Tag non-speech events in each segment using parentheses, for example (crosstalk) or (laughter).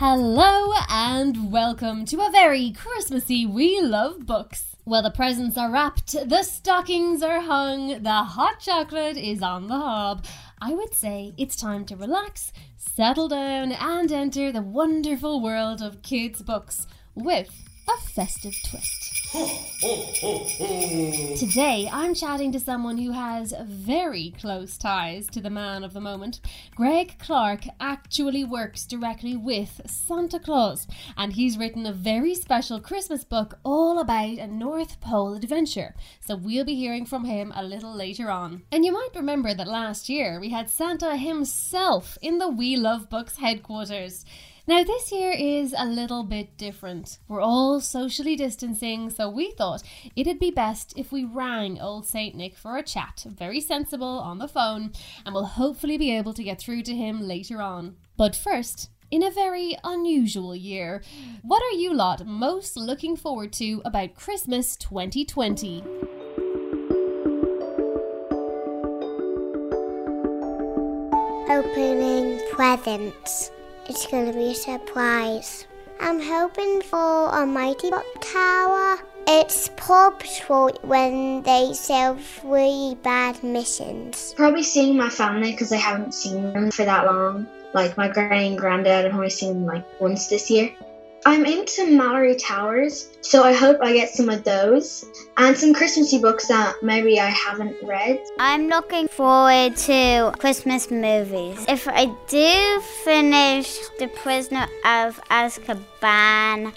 Hello and welcome to a very Christmassy We Love Books. Well, the presents are wrapped, the stockings are hung, the hot chocolate is on the hob. I would say it's time to relax, settle down, and enter the wonderful world of kids' books with a festive twist. Today, I'm chatting to someone who has very close ties to the man of the moment. Greg Clark actually works directly with Santa Claus, and he's written a very special Christmas book all about a North Pole adventure. So we'll be hearing from him a little later on. And you might remember that last year we had Santa himself in the We Love Books headquarters. Now, this year is a little bit different. We're all socially distancing, so we thought it'd be best if we rang old St. Nick for a chat, very sensible on the phone, and we'll hopefully be able to get through to him later on. But first, in a very unusual year, what are you lot most looking forward to about Christmas 2020? Opening presents. It's going to be a surprise. I'm hoping for a mighty book tower. It's Paw Patrol when they sell really bad missions. Probably seeing my family because I haven't seen them for that long. Like my granny and granddad, I've only seen them like once this year. I'm into Malory Towers, so I hope I get some of those and some Christmassy books that maybe I haven't read. I'm looking forward to Christmas movies. If I do finish The Prisoner of Azkaban,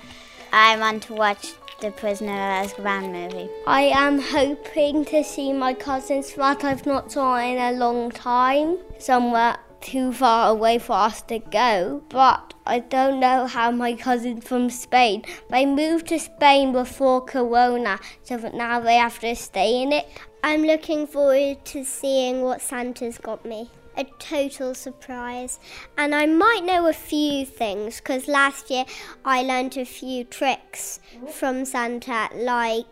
I want to watch the Prisoner of Azkaban movie. I am hoping to see my cousins that I've not saw in a long time, somewhere too far away for us to go. But I don't know how my cousin from Spain. They moved to Spain before Corona, so now they have to stay in it. I'm looking forward to seeing what Santa's got me a total surprise. And I might know a few things because last year I learned a few tricks from Santa, like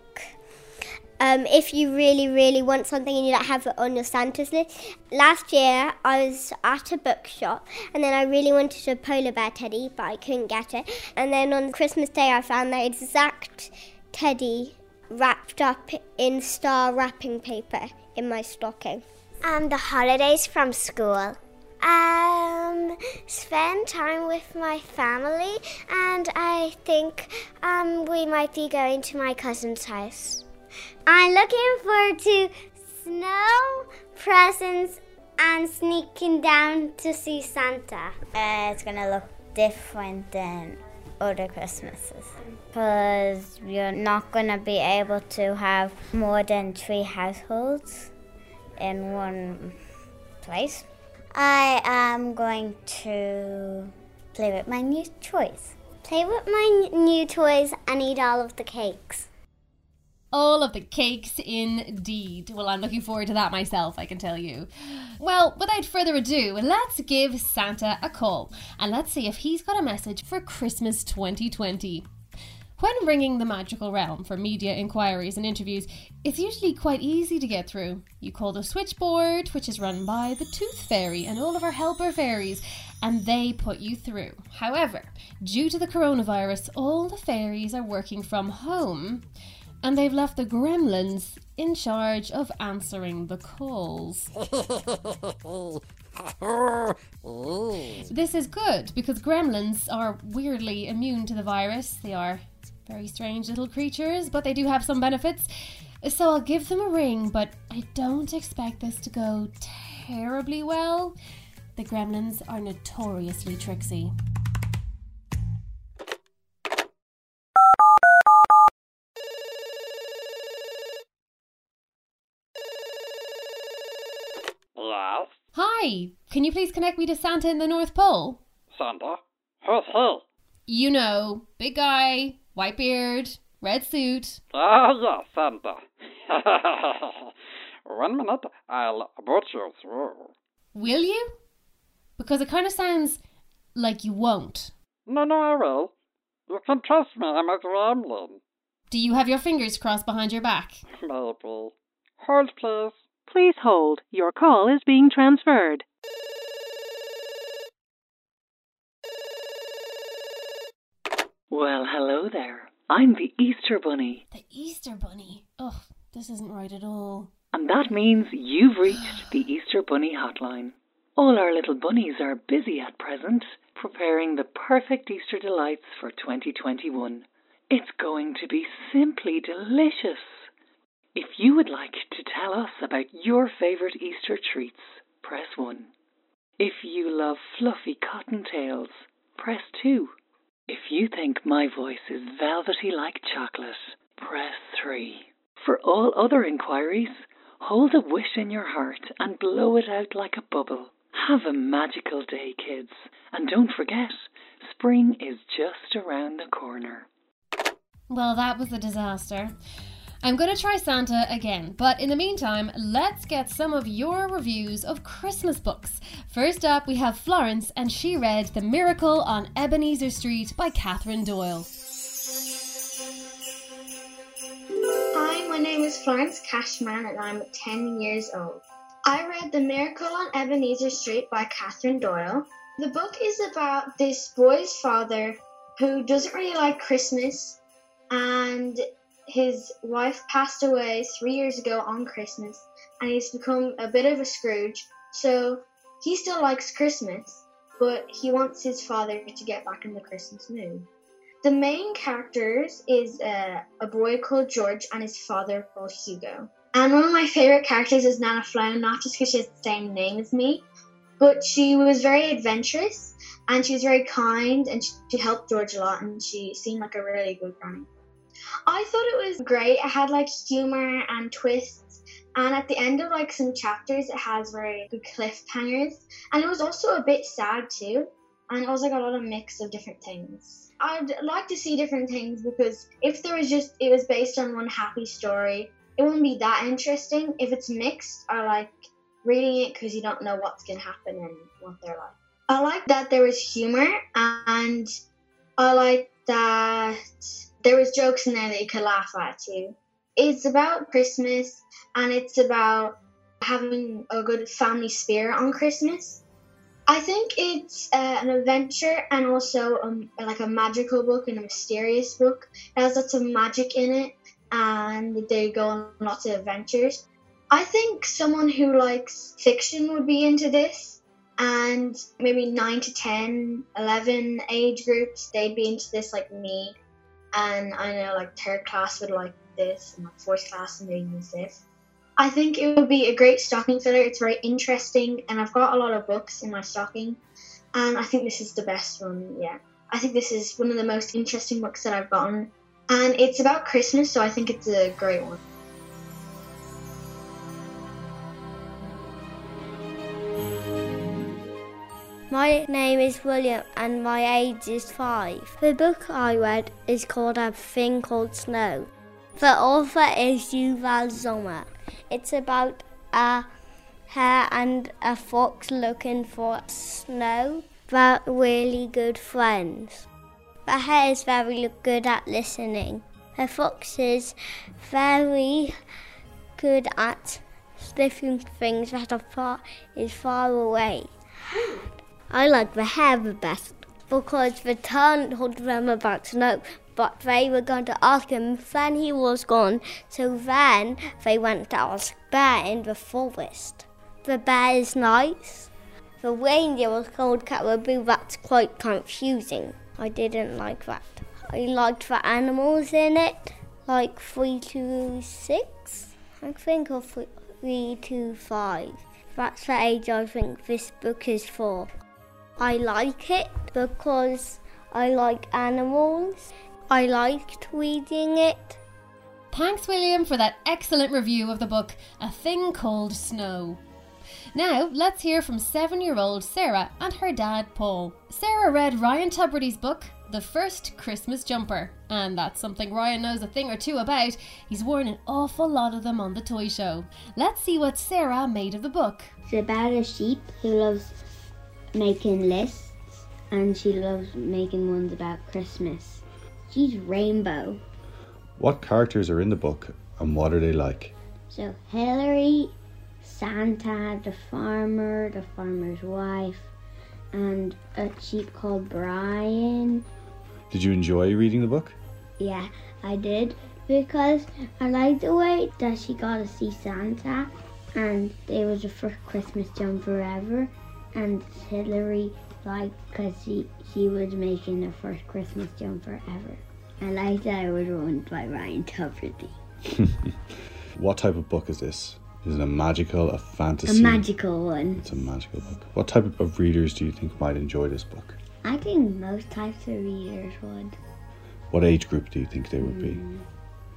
um, if you really, really want something and you don't have it on your Santa's list. Last year, I was at a bookshop and then I really wanted a polar bear teddy, but I couldn't get it. And then on Christmas Day, I found the exact teddy wrapped up in star wrapping paper in my stocking. Um, the holidays from school. Um, spend time with my family, and I think um, we might be going to my cousin's house. I'm looking forward to snow, presents, and sneaking down to see Santa. Uh, it's gonna look different than other Christmases because you're not gonna be able to have more than three households in one place. I am going to play with my new toys. Play with my new toys and eat all of the cakes. All of the cakes, indeed. Well, I'm looking forward to that myself, I can tell you. Well, without further ado, let's give Santa a call and let's see if he's got a message for Christmas 2020. When ringing the magical realm for media inquiries and interviews, it's usually quite easy to get through. You call the switchboard, which is run by the Tooth Fairy and all of our helper fairies, and they put you through. However, due to the coronavirus, all the fairies are working from home and they've left the gremlins in charge of answering the calls. (laughs) this is good because gremlins are weirdly immune to the virus. They are very strange little creatures, but they do have some benefits. So I'll give them a ring, but I don't expect this to go terribly well. The gremlins are notoriously tricksy. Yes, Hi, can you please connect me to Santa in the North Pole? Santa. Who's he? You know, big guy, white beard, red suit. Ah, yes, Santa. (laughs) One minute, I'll put you through. Will you? Because it kind of sounds like you won't. No, no, I will. You can trust me, I'm a gremlin. Do you have your fingers crossed behind your back? Maybe. Hold, please. Please hold. Your call is being transferred. Well, hello there. I'm the Easter Bunny. The Easter Bunny. Ugh, this isn't right at all. And that means you've reached the Easter Bunny hotline. All our little bunnies are busy at present preparing the perfect Easter delights for 2021. It's going to be simply delicious. If you would like to tell us about your favourite Easter treats, press 1. If you love fluffy cottontails, press 2. If you think my voice is velvety like chocolate, press 3. For all other inquiries, hold a wish in your heart and blow it out like a bubble. Have a magical day, kids. And don't forget, spring is just around the corner. Well, that was a disaster. I'm going to try Santa again, but in the meantime, let's get some of your reviews of Christmas books. First up, we have Florence, and she read The Miracle on Ebenezer Street by Catherine Doyle. Hi, my name is Florence Cashman and I'm 10 years old. I read The Miracle on Ebenezer Street by Catherine Doyle. The book is about this boy's father who doesn't really like Christmas and his wife passed away three years ago on Christmas, and he's become a bit of a Scrooge. So he still likes Christmas, but he wants his father to get back in the Christmas mood. The main characters is uh, a boy called George and his father called Hugo. And one of my favorite characters is Nana Flown, not just because she has the same name as me, but she was very adventurous and she was very kind and she, she helped George a lot and she seemed like a really good granny. I thought it was great. It had like humor and twists, and at the end of like some chapters, it has very good cliffhangers, and it was also a bit sad too, and it was like a lot of mix of different things. I'd like to see different things because if there was just it was based on one happy story, it wouldn't be that interesting. If it's mixed, I like reading it because you don't know what's gonna happen and what they're like. I like that there was humor, and I like that there was jokes in there that you could laugh at too. It's about Christmas and it's about having a good family spirit on Christmas. I think it's uh, an adventure and also um, like a magical book and a mysterious book. It has lots of magic in it and they go on lots of adventures. I think someone who likes fiction would be into this and maybe 9 to 10, 11 age groups, they'd be into this like me and I know like third class would like this, and like fourth class and they use this. I think it would be a great stocking filler. It's very interesting, and I've got a lot of books in my stocking, and I think this is the best one. Yeah, I think this is one of the most interesting books that I've gotten, and it's about Christmas, so I think it's a great one. My name is William and my age is five. The book I read is called A Thing Called Snow. The author is Yuval Zommer. It's about a hare and a fox looking for snow. They're really good friends. The hare is very good at listening. The fox is very good at sniffing things that are far, is far away. I like the hare the best because the town told them about snow, but they were going to ask him when he was gone, so then they went to ask Bear in the forest. The bear is nice. The reindeer was called Caribou, that's quite confusing. I didn't like that. I liked the animals in it, like three, two, six. I think, or 3 to 5. That's the age I think this book is for. I like it because I like animals. I liked reading it. Thanks, William, for that excellent review of the book A Thing Called Snow. Now, let's hear from seven year old Sarah and her dad, Paul. Sarah read Ryan Tubridy's book, The First Christmas Jumper, and that's something Ryan knows a thing or two about. He's worn an awful lot of them on the toy show. Let's see what Sarah made of the book. It's about a sheep who loves making lists and she loves making ones about Christmas. She's rainbow. What characters are in the book and what are they like? So Hilary, Santa, the farmer, the farmer's wife, and a sheep called Brian, Did you enjoy reading the book? Yeah, I did because I liked the way that she got to see Santa and it was the first Christmas jumper ever and Hilary liked because she, she was making the first Christmas jumper ever. And I liked that it was run by Ryan Tubridy. (laughs) What type of book is this? Is it a magical, a fantasy? A magical one. It's a magical book. What type of readers do you think might enjoy this book? I think most types of readers would. What age group do you think they would be? Mm,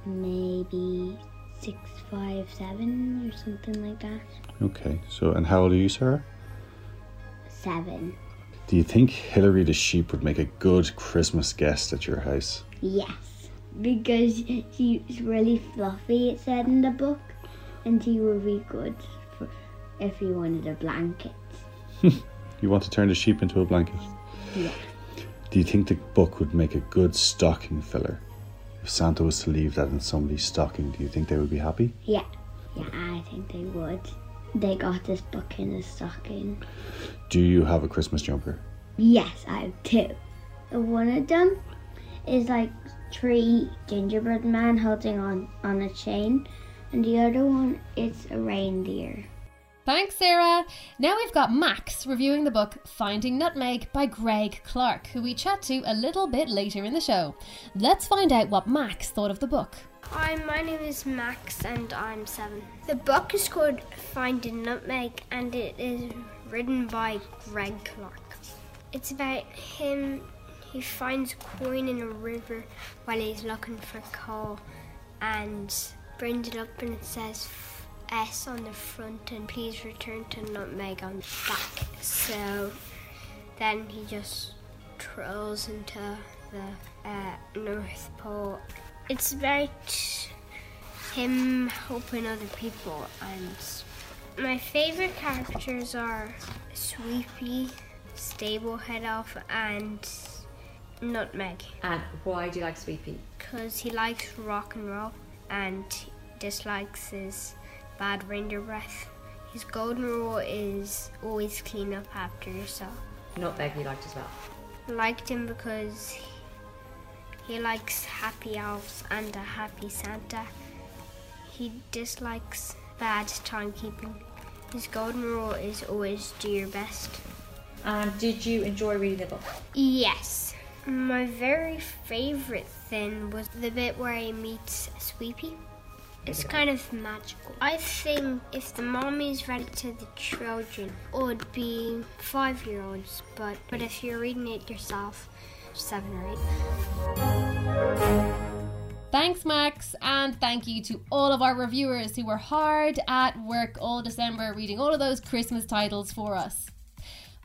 maybe six, five, seven, or something like that. Okay, so and how old are you, Sarah? Seven. Do you think Hilary the sheep would make a good Christmas guest at your house? Yes, because she's really fluffy. It said in the book, and she would be good for if you wanted a blanket. (laughs) You want to turn the sheep into a blanket? Yeah. Do you think the book would make a good stocking filler? If Santa was to leave that in somebody's stocking, do you think they would be happy? Yeah, yeah, I think they would. They got this book in a stocking. Do you have a Christmas jumper? Yes, I have two. One of them is like three gingerbread man holding on on a chain, and the other one is a reindeer. Thanks, Sarah. Now we've got Max reviewing the book Finding Nutmeg by Greg Clark, who we chat to a little bit later in the show. Let's find out what Max thought of the book. Hi, my name is Max and I'm seven. The book is called Finding Nutmeg and it is written by Greg Clark. It's about him, he finds a coin in a river while he's looking for coal and brings it up and it says S on the front and please return to Nutmeg on the back. So then he just trolls into the uh, North Pole. It's about him helping other people, and my favorite characters are Sweepy, Stable Head Elf, and Nutmeg. And why do you like Sweepy? Because he likes rock and roll and dislikes his bad reindeer breath. His golden rule is always clean up after yourself. Nutmeg you liked as well. Liked him because he likes happy elves and a happy Santa. He dislikes bad timekeeping. His golden rule is always do your best. And did you enjoy reading the book? Yes. My very favorite thing was the bit where he meets Sweepy. It's kind of magical. I think if the mommy's read it to the children, it would be five year olds, but, but if you're reading it yourself, seven or eight. Thanks, Max, and thank you to all of our reviewers who were hard at work all December reading all of those Christmas titles for us.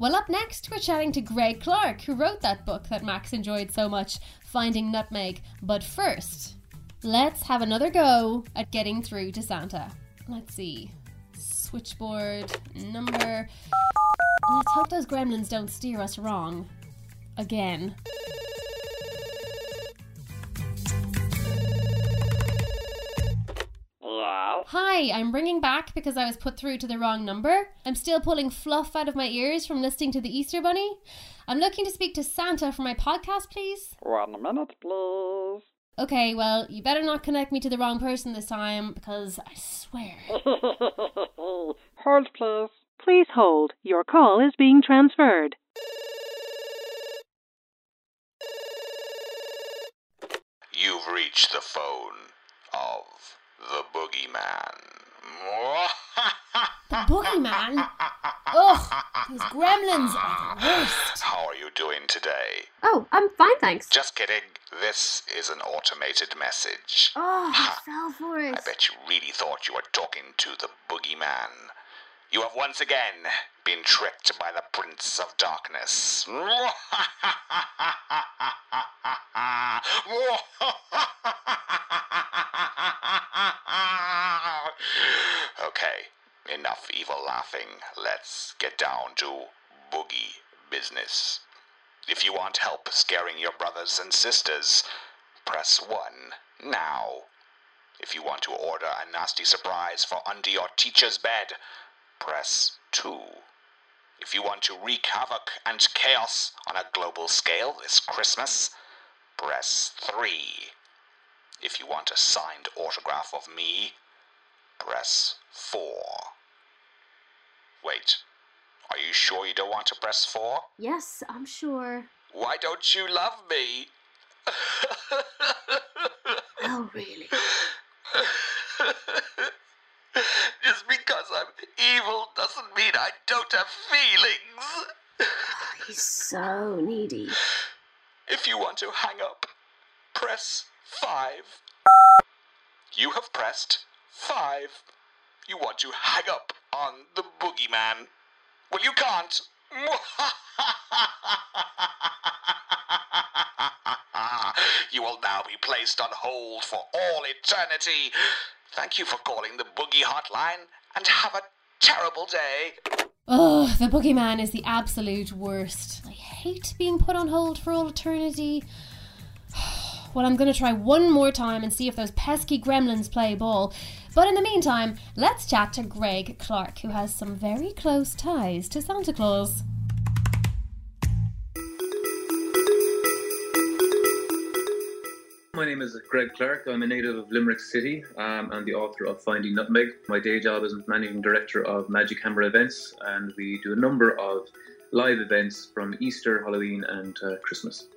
Well, up next, we're chatting to Greg Clark, who wrote that book that Max enjoyed so much, Finding Nutmeg. But first, let's have another go at getting through to Santa. Let's see. Switchboard number. Let's hope those gremlins don't steer us wrong. Again. Hi, I'm ringing back because I was put through to the wrong number. I'm still pulling fluff out of my ears from listening to the Easter Bunny. I'm looking to speak to Santa for my podcast, please. One minute, please. Okay, well, you better not connect me to the wrong person this time because I swear. (laughs) Hold, please. Please hold. Your call is being transferred. You've reached the phone of the Boogeyman. The (laughs) (laughs) Boogeyman? Ugh, these gremlins are the worst. How are you doing today? Oh, I'm fine, thanks. Just kidding. This is an automated message. Oh, I fell for it. I bet you really thought you were talking to the Boogeyman. You have once again been tricked by the Prince of Darkness. okay, enough evil laughing. Let's get down to boogie business. If you want help scaring your brothers and sisters, press 1 now. If you want to order a nasty surprise for under your teacher's bed, press 2. If you want to wreak havoc and chaos on a global scale this Christmas, press 3. If you want a signed autograph of me, press 4. Wait, are you sure you don't want to press 4? Yes, I'm sure. Why don't you love me? Oh, really? (laughs) Just because I'm evil doesn't mean I don't have feelings. (sighs) He's so needy. If you want to hang up, press 5. You have pressed 5. You want to hang up on the boogeyman. Well, you can't. (laughs) you will now be placed on hold for all eternity. Thank you for calling the Boogie Hotline and have a terrible day. Ugh, the boogeyman is the absolute worst. I hate being put on hold for all eternity. (sighs) Well, I'm gonna try one more time and see if those pesky gremlins play ball. But in the meantime, let's chat to Greg Clark, who has some very close ties to Santa Claus. My name is Greg Clark. I'm a native of Limerick City um, and the author of Finding Nutmeg. My day job is managing director of Magic Hammer Events, and we do a number of live events from Easter, Halloween, and uh, Christmas.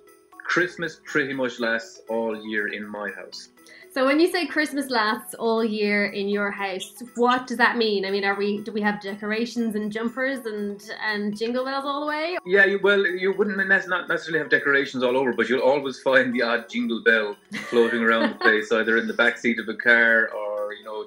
Christmas pretty much lasts all year in my house. So when you say Christmas lasts all year in your house, what does that mean? I mean, are we do we have decorations and jumpers and and jingle bells all the way? Yeah, you, well, you wouldn't not necessarily have decorations all over, but you'll always find the odd jingle bell floating around the (laughs) place, either in the back seat of a car or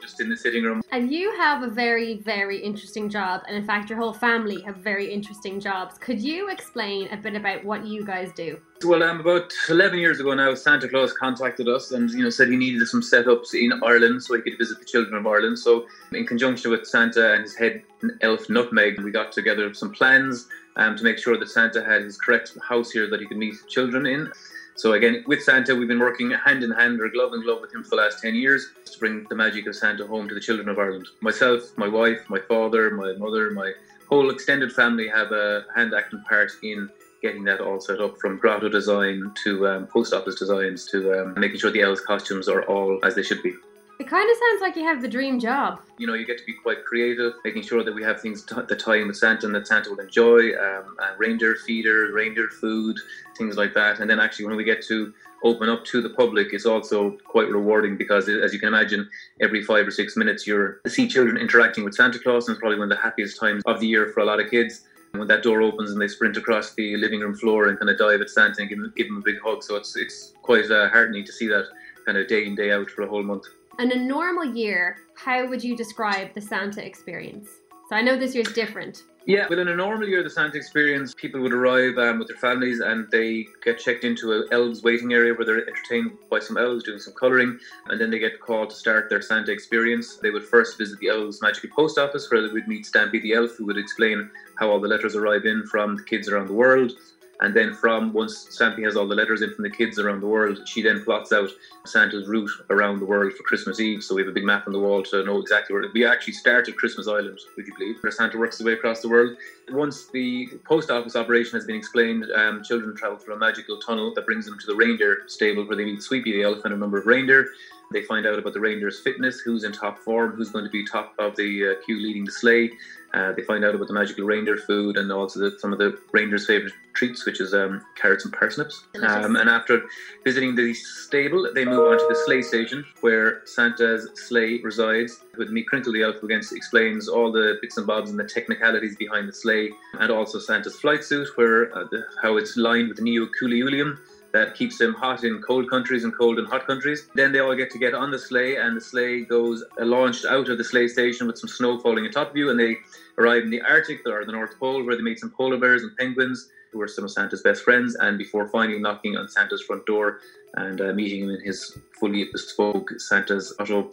just in the sitting room. And you have a very, very interesting job, and in fact, your whole family have very interesting jobs. Could you explain a bit about what you guys do? Well, um, about 11 years ago now, Santa Claus contacted us and you know said he needed some setups in Ireland so he could visit the children of Ireland. So, in conjunction with Santa and his head elf Nutmeg, we got together some plans um, to make sure that Santa had his correct house here that he could meet children in. So again, with Santa, we've been working hand in hand or glove in glove with him for the last 10 years to bring the magic of Santa home to the children of Ireland. Myself, my wife, my father, my mother, my whole extended family have a hand acting part in getting that all set up from grotto design to um, post office designs to um, making sure the elves costumes are all as they should be. It kind of sounds like you have the dream job. You know, you get to be quite creative, making sure that we have things t- that tie in with Santa and that Santa will enjoy, um, uh, reindeer feeder, reindeer food, things like that. And then actually, when we get to open up to the public, it's also quite rewarding because, as you can imagine, every five or six minutes you see children interacting with Santa Claus, and it's probably one of the happiest times of the year for a lot of kids. When that door opens and they sprint across the living room floor and kind of dive at Santa and give him, give him a big hug, so it's it's quite uh, heartening to see that kind of day in day out for a whole month. In a normal year, how would you describe the Santa experience? So I know this year's different. Yeah, well, in a normal year, the Santa experience, people would arrive um, with their families and they get checked into an elves waiting area where they're entertained by some elves doing some colouring, and then they get called to start their Santa experience. They would first visit the elves' magical post office where they would meet Stampy the elf, who would explain how all the letters arrive in from the kids around the world. And then from once Stampy has all the letters in from the kids around the world, she then plots out Santa's route around the world for Christmas Eve. So we have a big map on the wall to know exactly where we actually started Christmas Island, would you believe, where Santa works his way across the world. Once the post office operation has been explained, um, children travel through a magical tunnel that brings them to the reindeer stable where they meet Sweepy the elephant and a number of reindeer. They find out about the reindeer's fitness, who's in top form, who's going to be top of the uh, queue leading the sleigh. Uh, they find out about the magical reindeer food and also the, some of the reindeer's favourite treats, which is um, carrots and parsnips. Um, and after visiting the stable, they move on to the sleigh station where Santa's sleigh resides. With me, Crinkle the elf, who again explains all the bits and bobs and the technicalities behind the sleigh, and also Santa's flight suit, where uh, the, how it's lined with neo cooliulium that keeps them hot in cold countries and cold in hot countries. Then they all get to get on the sleigh, and the sleigh goes uh, launched out of the sleigh station with some snow falling on top of you, and they arrive in the Arctic or the North Pole, where they meet some polar bears and penguins, who are some of Santa's best friends. And before finally knocking on Santa's front door and uh, meeting him in his fully bespoke Santa's auto,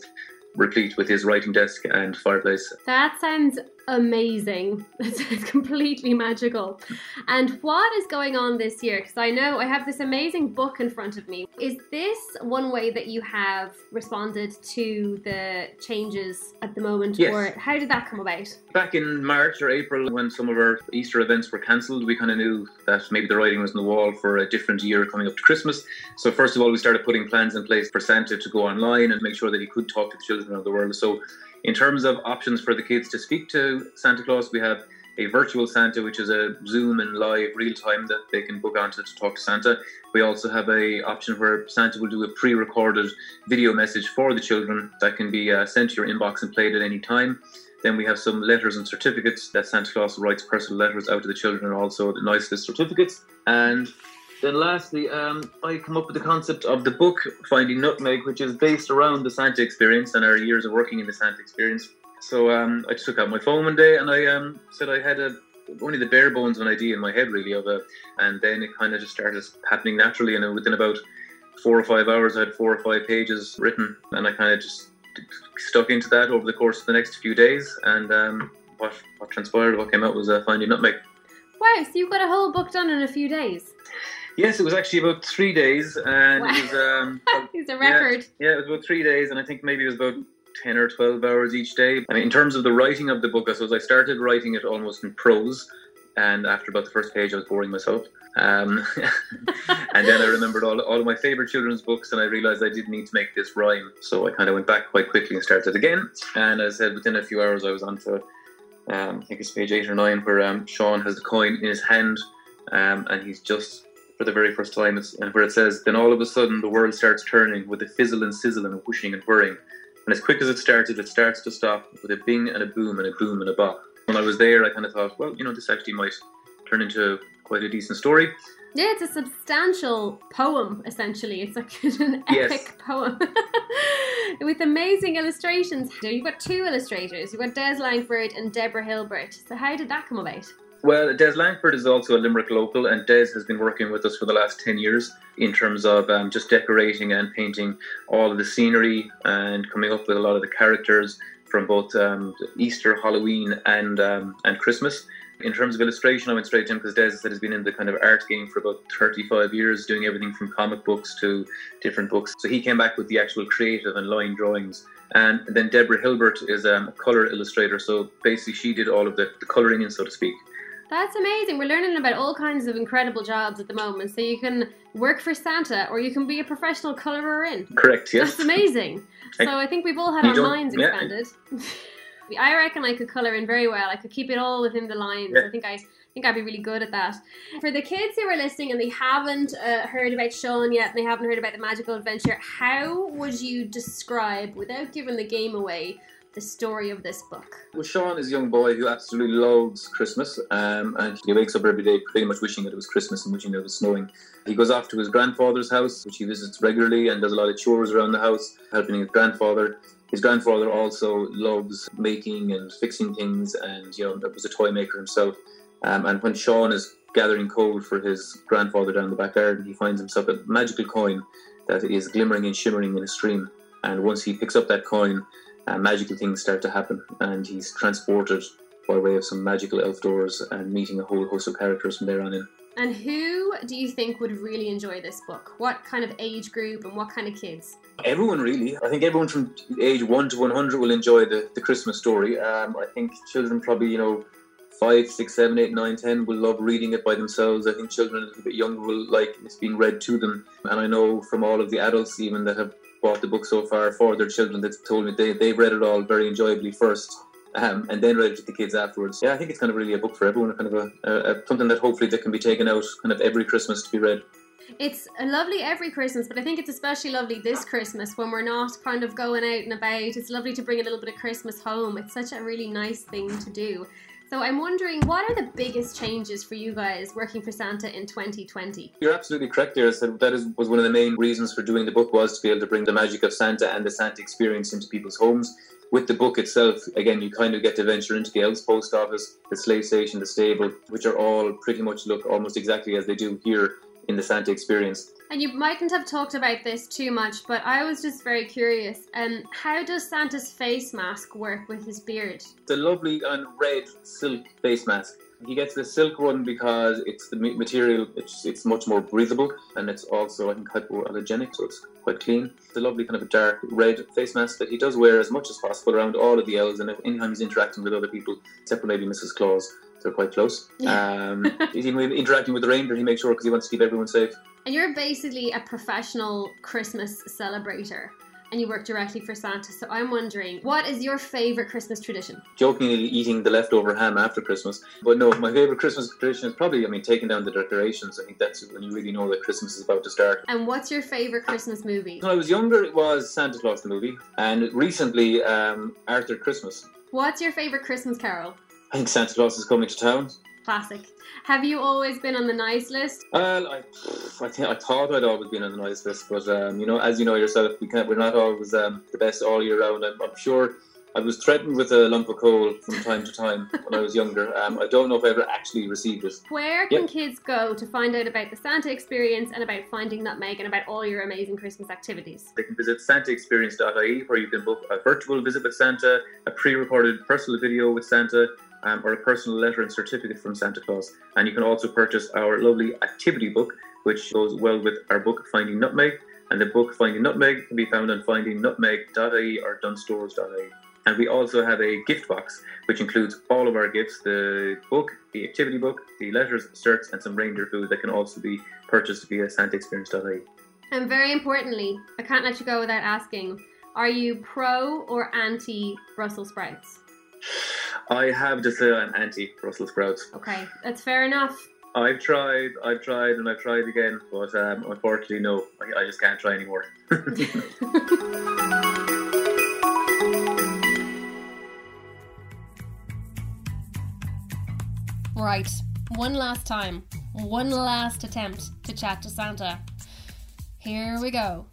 replete with his writing desk and fireplace. That sounds amazing. (laughs) It's, completely magical. And what is going on this year? Because I know I have this amazing book in front of me. Is this one way that you have responded to the changes at the moment, Yes. or how did that come about? Back in March or April, when some of our Easter events were cancelled, we kind of knew that maybe the writing was on the wall for a different year coming up to Christmas. So, first of all, we started putting plans in place for Santa to go online and make sure that he could talk to the children of the world. So, in terms of options for the kids to speak to Santa Claus, we have a virtual Santa, which is a Zoom and live real time that they can book onto to talk to Santa. We also have a option where Santa will do a pre-recorded video message for the children that can be uh, sent to your inbox and played at any time. Then we have some letters and certificates that Santa Claus writes personal letters out to the children, and also the nice list certificates. And then lastly, um, I come up with the concept of the book Finding Nutmeg, which is based around the Santa experience and our years of working in the Santa experience. So um, I just took out my phone one day and I um, said I had a only the bare bones of an idea in my head really of a, and then it kind of just started happening naturally. And within about four or five hours, I had four or five pages written, and I kind of just stuck into that over the course of the next few days. And um, what what transpired, what came out was uh, Finding Nutmeg. Wow, so you got a whole book done in a few days. Yes, it was actually about three days, and it was um, (laughs) It's a yeah, record. Yeah, it was about three days, and I think maybe it was about ten or twelve hours each day. I mean, in terms of the writing of the book, I suppose I started writing it almost in prose, and after about the first page, I was boring myself. Um, (laughs) and then I remembered all, all of my favorite children's books, and I realized I did need to make this rhyme. So I kind of went back quite quickly and started again. And as I said, within a few hours, I was on to um, I think it's page eight or nine, where um, Sean has the coin in his hand, um, and he's just for the very first time, it's, and where it says, "Then all of a sudden the world starts turning with a fizzle and sizzle and a whooshing and whirring, and as quick as it started, it starts to stop with a bing and a boom and a boom and a bop." When I was there, I kind of thought, well, you know, this actually might turn into quite a decent story. Yeah, it's a substantial poem, essentially. It's like (laughs) an Yes. epic poem (laughs) with amazing illustrations. You've got two illustrators. You've got Des Langford and Deborah Hilbert. So how did that come about? Well, Des Langford is also a Limerick local, and Des has been working with us for the last 10 years in terms of um, just decorating and painting all of the scenery and coming up with a lot of the characters from both um, Easter, Halloween, and um, and Christmas. In terms of illustration, I went straight to him because Des said he's been in the kind of art game for about 35 years, doing everything from comic books to different books. So he came back with the actual creative and line drawings. And then Deborah Hilbert is um, a color illustrator, so basically she did all of the, the coloring in, so to speak. That's amazing. We're learning about all kinds of incredible jobs at the moment. So you can work for Santa or you can be a professional colorer in. Correct, yes. That's amazing. I- So I think we've all had our minds yeah. expanded. (laughs) I reckon I could colour in very well. I could keep it all within the lines. Yeah. I think I think I'd be really good at that. For the kids who are listening and they haven't uh, heard about Sean yet, and they haven't heard about the magical adventure, how would you describe, without giving the game away, the story of this book? Well, Sean is a young boy who absolutely loves Christmas, um, and he wakes up every day pretty much wishing that it was Christmas and wishing that it was snowing. He goes off to his grandfather's house, which he visits regularly, and does a lot of chores around the house, helping his grandfather. His grandfather also loves making and fixing things, and you know, was a toy maker himself. Um, and when Sean is gathering coal for his grandfather down the back garden, he finds himself a magical coin that is glimmering and shimmering in a stream. And once he picks up that coin, uh, magical things start to happen, and he's transported by way of some magical elf doors and meeting a whole host of characters from there on in. And who do you think would really enjoy this book? What kind of age group and what kind of kids? Everyone really. I think everyone from age one to one hundred will enjoy the, the Christmas story. Um, I think children probably you know five, six, seven, eight, nine, ten will love reading it by themselves. I think children a little bit younger will like it's being read to them. And I know from all of the adults even that have bought the book so far for their children that's told me they they've read it all very enjoyably first. Um, and then read it to the kids afterwards. Yeah, I think it's kind of really a book for everyone, kind of a, a, a something that hopefully that can be taken out kind of every Christmas to be read. It's a lovely every Christmas, but I think it's especially lovely this Christmas when we're not kind of going out and about. It's lovely to bring a little bit of Christmas home. It's such a really nice thing to do. So I'm wondering, what are the biggest changes for you guys working for Santa in 2020? You're absolutely correct there. So that is, was one of the main reasons for doing the book was to be able to bring the magic of Santa and the Santa experience into people's homes. With the book itself, again, you kind of get to venture into Elves Post Office, the Sleigh Station, the stable, which are all pretty much look almost exactly as they do here in the Santa experience. And you mightn't have talked about this too much, but I was just very curious. Um, how does Santa's face mask work with his beard? A lovely and red silk face mask. He gets the silk one because it's the material. It's it's much more breathable, and it's also I think hypoallergenic, so it's quite clean. A lovely kind of dark red face mask that he does wear as much as possible around all of the elves, and anytime he's interacting with other people, except for maybe Mrs. Claus, they're quite close. (laughs) Um, even interacting with the reindeer, he makes sure because he wants to keep everyone safe. And you're basically a professional Christmas celebrator and you work directly for Santa. So I'm wondering, what is your favorite Christmas tradition? jokingly eating the leftover ham after Christmas. But no, my favorite Christmas tradition is probably, I mean, taking down the decorations. I think that's when you really know that Christmas is about to start. And what's your favorite Christmas movie? When I was younger, it was Santa Claus the movie, and recently, um, Arthur Christmas. What's your favorite Christmas carol? I think Santa Claus is coming to town. Classic. Have you always been on the nice list? Well, I, I think I thought I'd always been on the nice list, but um, you know, as you know yourself, we can't. We're not always um, the best all year round. I'm, I'm sure I was threatened with a lump of coal from time to time (laughs) when I was younger. Um, I don't know if I ever actually received it. Where can Yep. kids go to find out about the Santa experience and about Finding Nutmeg and about all your amazing Christmas activities? They can visit santaexperience.ie where you can book a virtual visit with Santa, a pre-recorded personal video with Santa, um, or a personal letter and certificate from Santa Claus. And you can also purchase our lovely activity book, which goes well with our book Finding Nutmeg. And the book Finding Nutmeg can be found on findingnutmeg.ie or dunnesstores.ie. And we also have a gift box, which includes all of our gifts the book, the activity book, the letters, certs, and some reindeer food that can also be purchased via santaexperience.ie. And very importantly, I can't let you go without asking are you pro or anti Brussels sprouts? (sighs) I have just uh, an anti Brussels sprouts. Okay, that's fair enough. I've tried, I've tried, and I've tried again, but um, unfortunately, no, I, I just can't try anymore. (laughs) Right, one last time, one last attempt to chat to Santa. Here we go.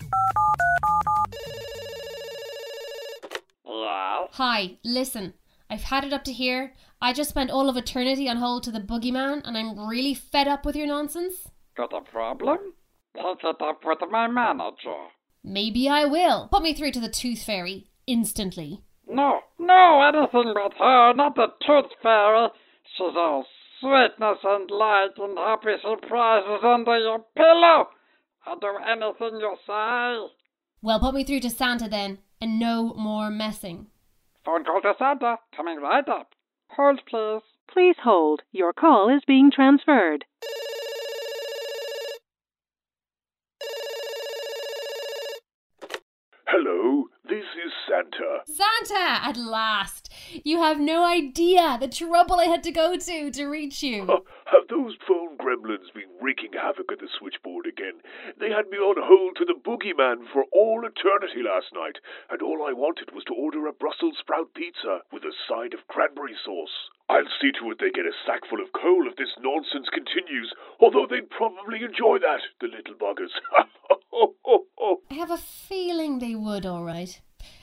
Yes? Hi, listen. I've had it up to here. I just spent all of eternity on hold to the boogeyman, and I'm really fed up with your nonsense. Got a problem? Take it up with my manager. Maybe I will. Put me through to the Tooth Fairy instantly. No, no, anything but her, not the tooth fairy. She's all sweetness and light and happy surprises under your pillow. I'll do anything you say. Well, put me through to Santa then, and no more messing. Phone call to Santa, coming right up. Hold, please. Please hold. Your call is being transferred. Hello, this is Santa. Santa, at last! You have no idea the trouble I had to go to to reach you. (laughs) Have those phone gremlins been wreaking havoc at the switchboard again? They had me on hold to the boogeyman for all eternity last night, and all I wanted was to order a Brussels sprout pizza with a side of cranberry sauce. I'll see to it they get a sack full of coal if this nonsense continues, although they'd probably enjoy that, the little buggers. (laughs) I have a feeling they would, all right.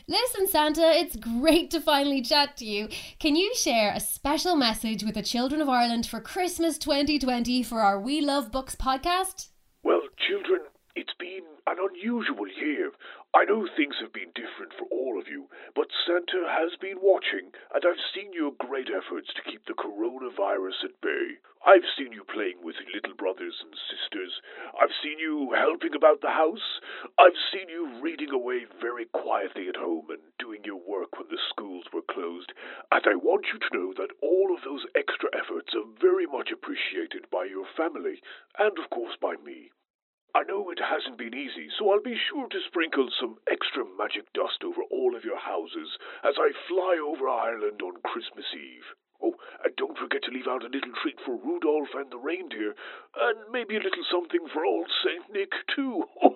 Listen, Santa, it's great to finally chat to you. Can you share a special message with the children of Ireland for Christmas 2020 for our We Love Books podcast? Well, children, it's been an unusual year. I know things have been different for all of you, but Santa has been watching, and I've seen your great efforts to keep the coronavirus at bay. I've seen you playing with little brothers and sisters. I've seen you helping about the house. I've seen you reading away very quietly at home and doing your work when the schools were closed. And I want you to know that all of those extra efforts are very much appreciated by your family, and of course by me. I know it hasn't been easy, so I'll be sure to sprinkle some extra magic dust over all of your houses as I fly over Ireland on Christmas Eve. Oh, and don't forget to leave out a little treat for Rudolph and the reindeer, and maybe a little something for old Saint Nick, too. (laughs)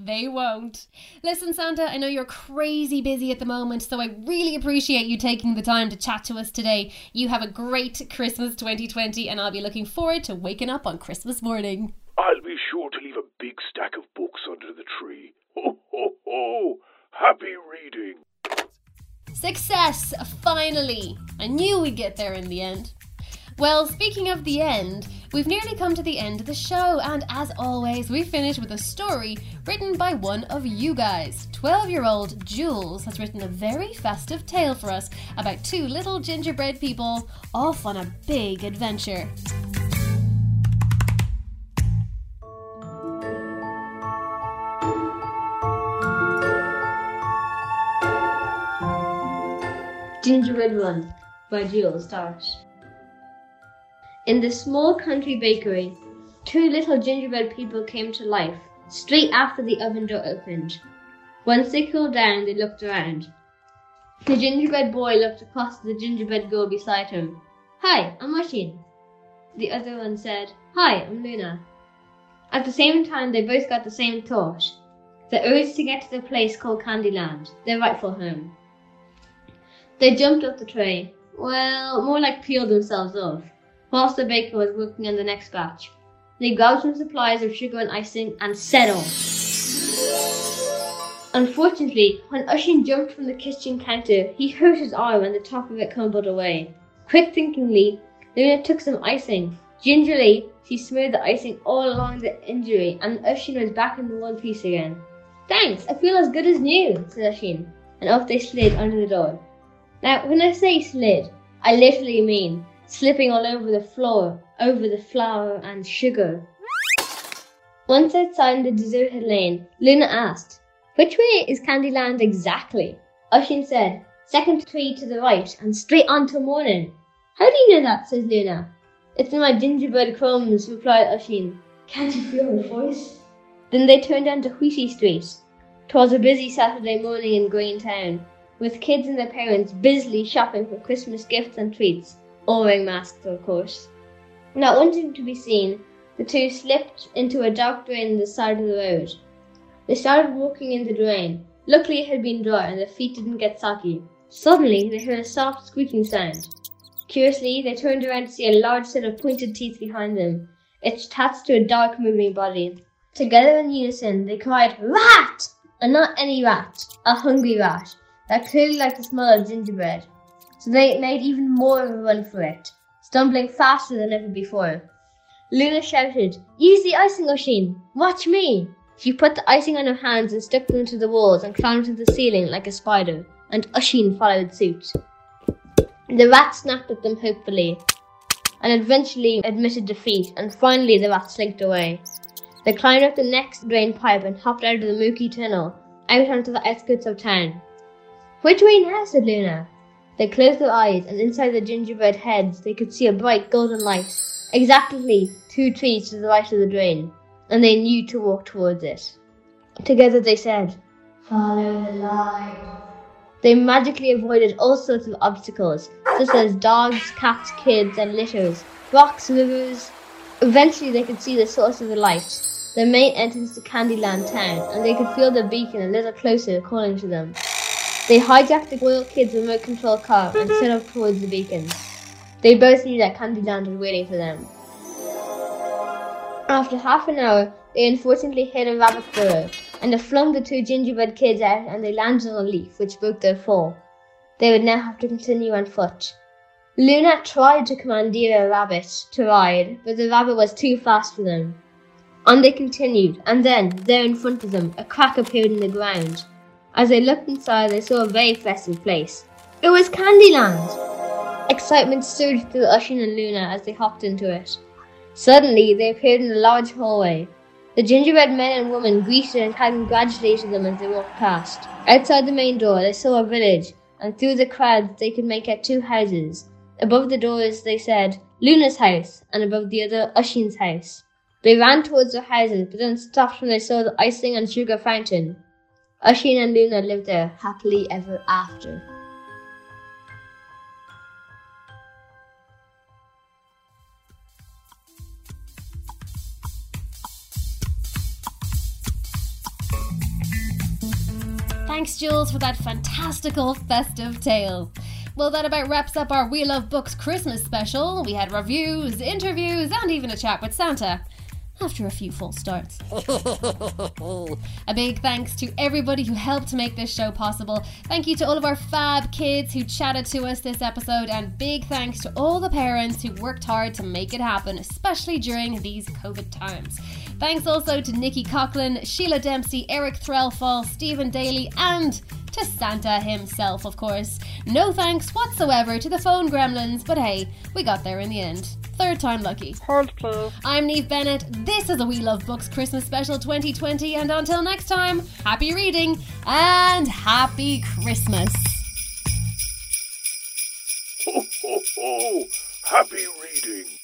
They won't. Listen, Santa, I know you're crazy busy at the moment, so I really appreciate you taking the time to chat to us today. You have a great Christmas 2020, and I'll be looking forward to waking up on Christmas morning. I'll be sure to leave a big stack of books under the tree. Ho, ho, ho! Happy reading! Success! Finally! I knew we'd get there in the end. Well, speaking of the end, we've nearly come to the end of the show, and as always, we finish with a story written by one of you guys. 12 year old Jules has written a very festive tale for us about two little gingerbread people off on a big adventure. Gingerbread Run by Jules Darsh. In the small country bakery, two little gingerbread people came to life straight after the oven door opened. Once they cooled down, they looked around. The gingerbread boy looked across at the gingerbread girl beside him. Hi, I'm Oisín. The other one said, Hi, I'm Luna. At the same time, they both got the same thought the urge to get to the place called Candyland, their rightful home. They jumped off the tray. Well, more like peeled themselves off, whilst the baker was working on the next batch. They grabbed some supplies of sugar and icing and set off. Unfortunately, when Oisín jumped from the kitchen counter, he hurt his arm and the top of it crumbled away. Quick thinkingly, Luna took some icing. Gingerly, she smeared the icing all along the injury, and Oisín was back in one piece again. Thanks, I feel as good as new, said Oisín, and off they slid under the door. Now, when I say slid, I literally mean slipping all over the floor, over the flour and sugar. Once outside the deserted lane, Luna asked, Which way is Candyland exactly? Oisín said, Second tree to the right and straight on till morning. How do you know that? says Luna. It's in my gingerbread crumbs, replied Oisín. Can't you feel the voice? Then they turned down to Wheaty Street. 'Twas a busy Saturday morning in Greentown, with kids and their parents busily shopping for Christmas gifts and treats, all wearing masks, of course. Not wanting to be seen, the two slipped into a dark drain in the side of the road. They started walking in the drain. Luckily, it had been dry and their feet didn't get soggy. Suddenly, they heard a soft squeaking sound. Curiously, they turned around to see a large set of pointed teeth behind them. It attached to a dark moving body. Together in unison, they cried, Rat! And not any rat, a hungry rat that clearly liked the smell of gingerbread. So they made even more of a run for it, stumbling faster than ever before. Luna shouted, Use the icing machine! Watch me! She put the icing on her hands and stuck them to the walls and climbed to the ceiling like a spider, and Oisín followed suit. The rat snapped at them hopefully, and eventually admitted defeat, and finally the rat slinked away. They climbed up the next drain pipe and hopped out of the murky tunnel, out onto the outskirts of town. Which way now? said Luna. They closed their eyes, and inside the gingerbread heads they could see a bright golden light, exactly two trees to the right of the drain, and they knew to walk towards it. Together they said, Follow the light. They magically avoided all sorts of obstacles, such as dogs, cats, kids, and litters, rocks, rivers. Eventually they could see the source of the light, the main entrance to Candyland town, and they could feel the beacon a little closer calling to them. They hijacked the Royal Kids remote control car and set off towards the beacon. They both knew that Candyland was waiting for them. After half an hour, they unfortunately hit a rabbit burrow, and they flung the two gingerbread kids out and they landed on a leaf, which broke their fall. They would now have to continue on foot. Luna tried to commandeer a rabbit to ride, but the rabbit was too fast for them. On they continued, and then, there in front of them, a crack appeared in the ground. As they looked inside, they saw a very festive place. It was Candyland! Excitement surged through Oisín and Luna as they hopped into it. Suddenly, they appeared in a large hallway. The gingerbread men and women greeted and congratulated them as they walked past. Outside the main door, they saw a village, and through the crowd, they could make out two houses. Above the doors, they said, Luna's house, and above the other, Oisín's house. They ran towards the houses, but then stopped when they saw the icing and sugar fountain. Oisín and Luna lived there happily ever after. Thanks, Jules, for that fantastical festive tale. Well, that about wraps up our We Love Books Christmas special. We had reviews, interviews, and even a chat with Santa. After a few false starts. A big thanks to everybody who helped make this show possible. Thank you to all of our fab kids who chatted to us this episode, and big thanks to all the parents who worked hard to make it happen, especially during these COVID times. Thanks also to Nikki Coughlin, Sheila Dempsey, Eric Threlfall, Stephen Daly, and to Santa himself, of course. No thanks whatsoever to the phone gremlins, but hey, we got there in the end. Third time lucky. Hold, please. I'm Neve Bennett. This is a We Love Books Christmas Special 2020, and until next time, happy reading and happy Christmas. Ho, ho, ho! Happy reading!